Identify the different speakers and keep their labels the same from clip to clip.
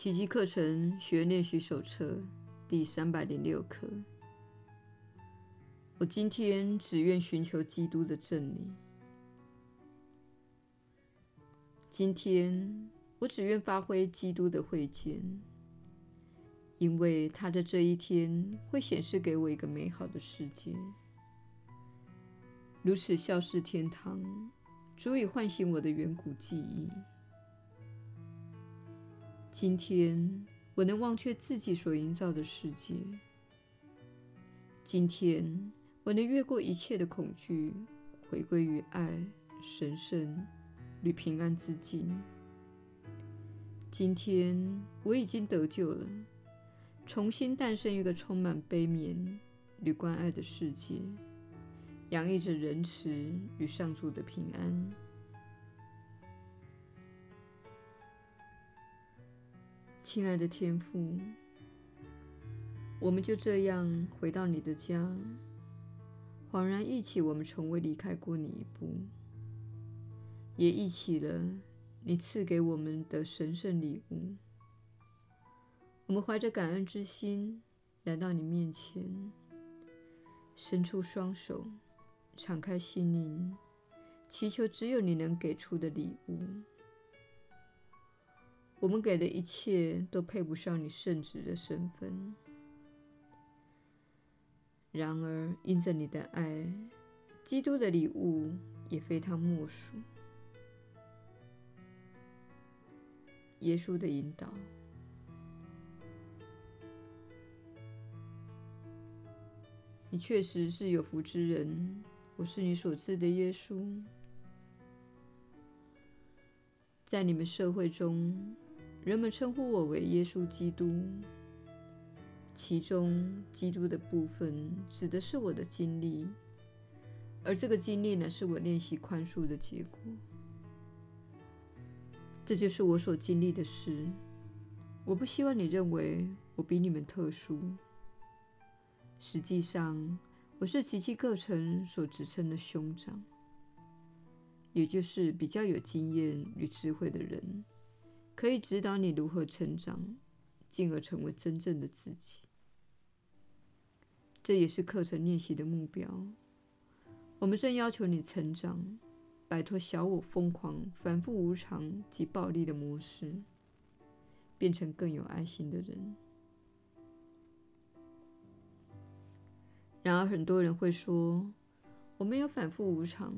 Speaker 1: 奇迹课程学练习手册第三百零六课。我今天只愿寻求基督的真理。今天我只愿发挥基督的慧见，因为他的这一天会显示给我一个美好的世界。如此笑视天堂，足以唤醒我的远古记忆。今天我能忘却自己所营造的世界。今天我能越过一切的恐惧，回归于爱、神圣与平安之境。今天我已经得救了，重新诞生一个充满悲悯与关爱的世界。洋溢着仁慈与上主的平安。亲爱的天父，我们就这样回到你的家，恍然忆起我们从未离开过你一步，也忆起了你赐给我们的神圣礼物。我们怀着感恩之心来到你面前，伸出双手。敞开心灵，祈求只有你能给出的礼物。我们给的一切都配不上你圣子的身份。然而，因着你的爱，基督的礼物也非他莫属。耶稣的引导，你确实是有福之人。我是你所赐的耶稣。在你们社会中，人们称呼我为耶稣基督，其中“基督”的部分指的是我的经历，而这个经历呢，是我练习宽恕的结果。这就是我所经历的事。我不希望你认为我比你们特殊。实际上，我是奇迹课程所职称的兄长，也就是比较有经验与智慧的人，可以指导你如何成长，进而成为真正的自己。这也是课程练习的目标。我们正要求你成长，摆脱小我疯狂、反复无常及暴力的模式，变成更有爱心的人。然而，很多人会说：“我没有反复无常，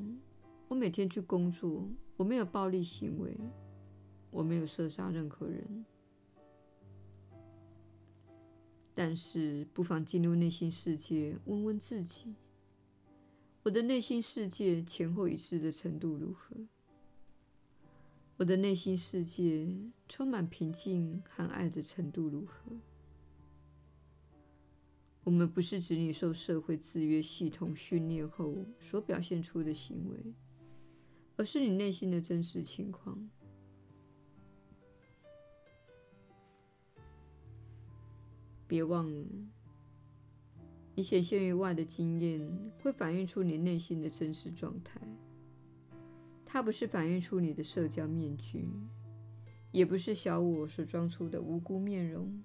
Speaker 1: 我每天去工作，我没有暴力行为，我没有射杀任何人。”但是，不妨进入内心世界，问问自己：我的内心世界前后一致的程度如何？我的内心世界充满平静和爱的程度如何？我们不是指你受社会制约系统训练后所表现出的行为，而是你内心的真实情况。别忘了，你显现于外的经验会反映出你内心的真实状态。它不是反映出你的社交面具，也不是小我所装出的无辜面容。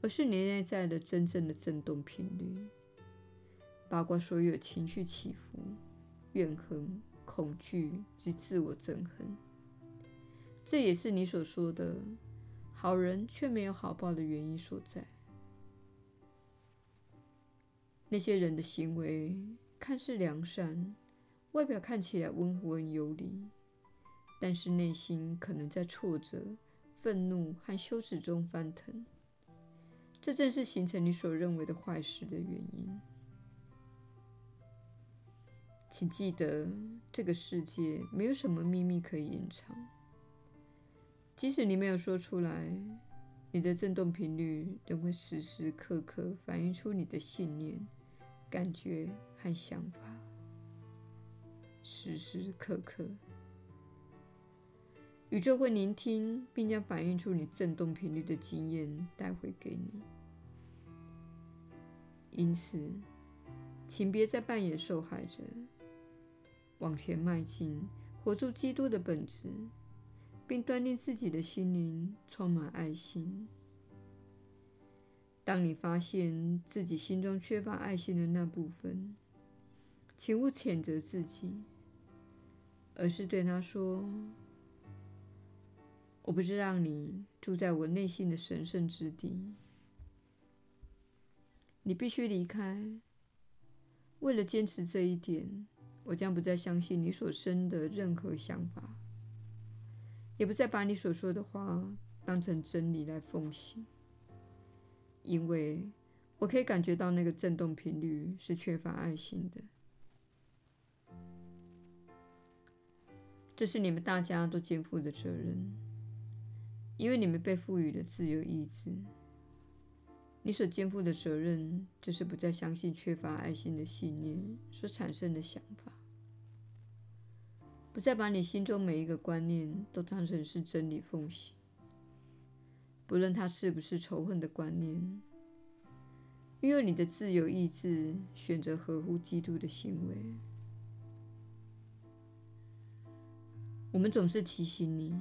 Speaker 1: 而是你内在的真正的振动频率，包括所有情绪起伏、怨恨、恐惧及自我憎恨。这也是你所说的“好人却没有好报”的原因所在。那些人的行为看似良善，外表看起来温和有礼，但是内心可能在挫折、愤怒和羞耻中翻腾。这正是形成你所认为的坏事的原因。请记得，这个世界没有什么秘密可以隐藏。即使你没有说出来，你的振动频率仍会时时刻刻反映出你的信念、感觉和想法。时时刻刻，宇宙会聆听，并将反映出你振动频率的经验带回给你。因此，请别再扮演受害者，往前迈进，活出基督的本质，并锻炼自己的心灵充满爱心。当你发现自己心中缺乏爱心的那部分，请勿谴责自己，而是对他说：“我不是让你住在我内心的神圣之地，你必须离开。为了坚持这一点，我将不再相信你所生的任何想法，也不再把你所说的话当成真理来奉行。”因为我可以感觉到那个震动频率是缺乏爱心的。这是你们大家都肩负的责任，因为你们被赋予了自由意志。你所肩负的责任就是不再相信缺乏爱心的信念所产生的想法，不再把你心中每一个观念都当成是真理奉行。不论它是不是仇恨的观念，拥有你的自由意志，选择合乎基督的行为。我们总是提醒你，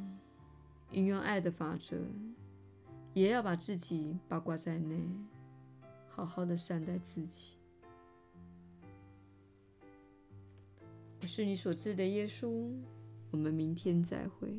Speaker 1: 运用爱的法则，也要把自己包括在内，好好的善待自己。我是你所知的耶稣。我们明天再会。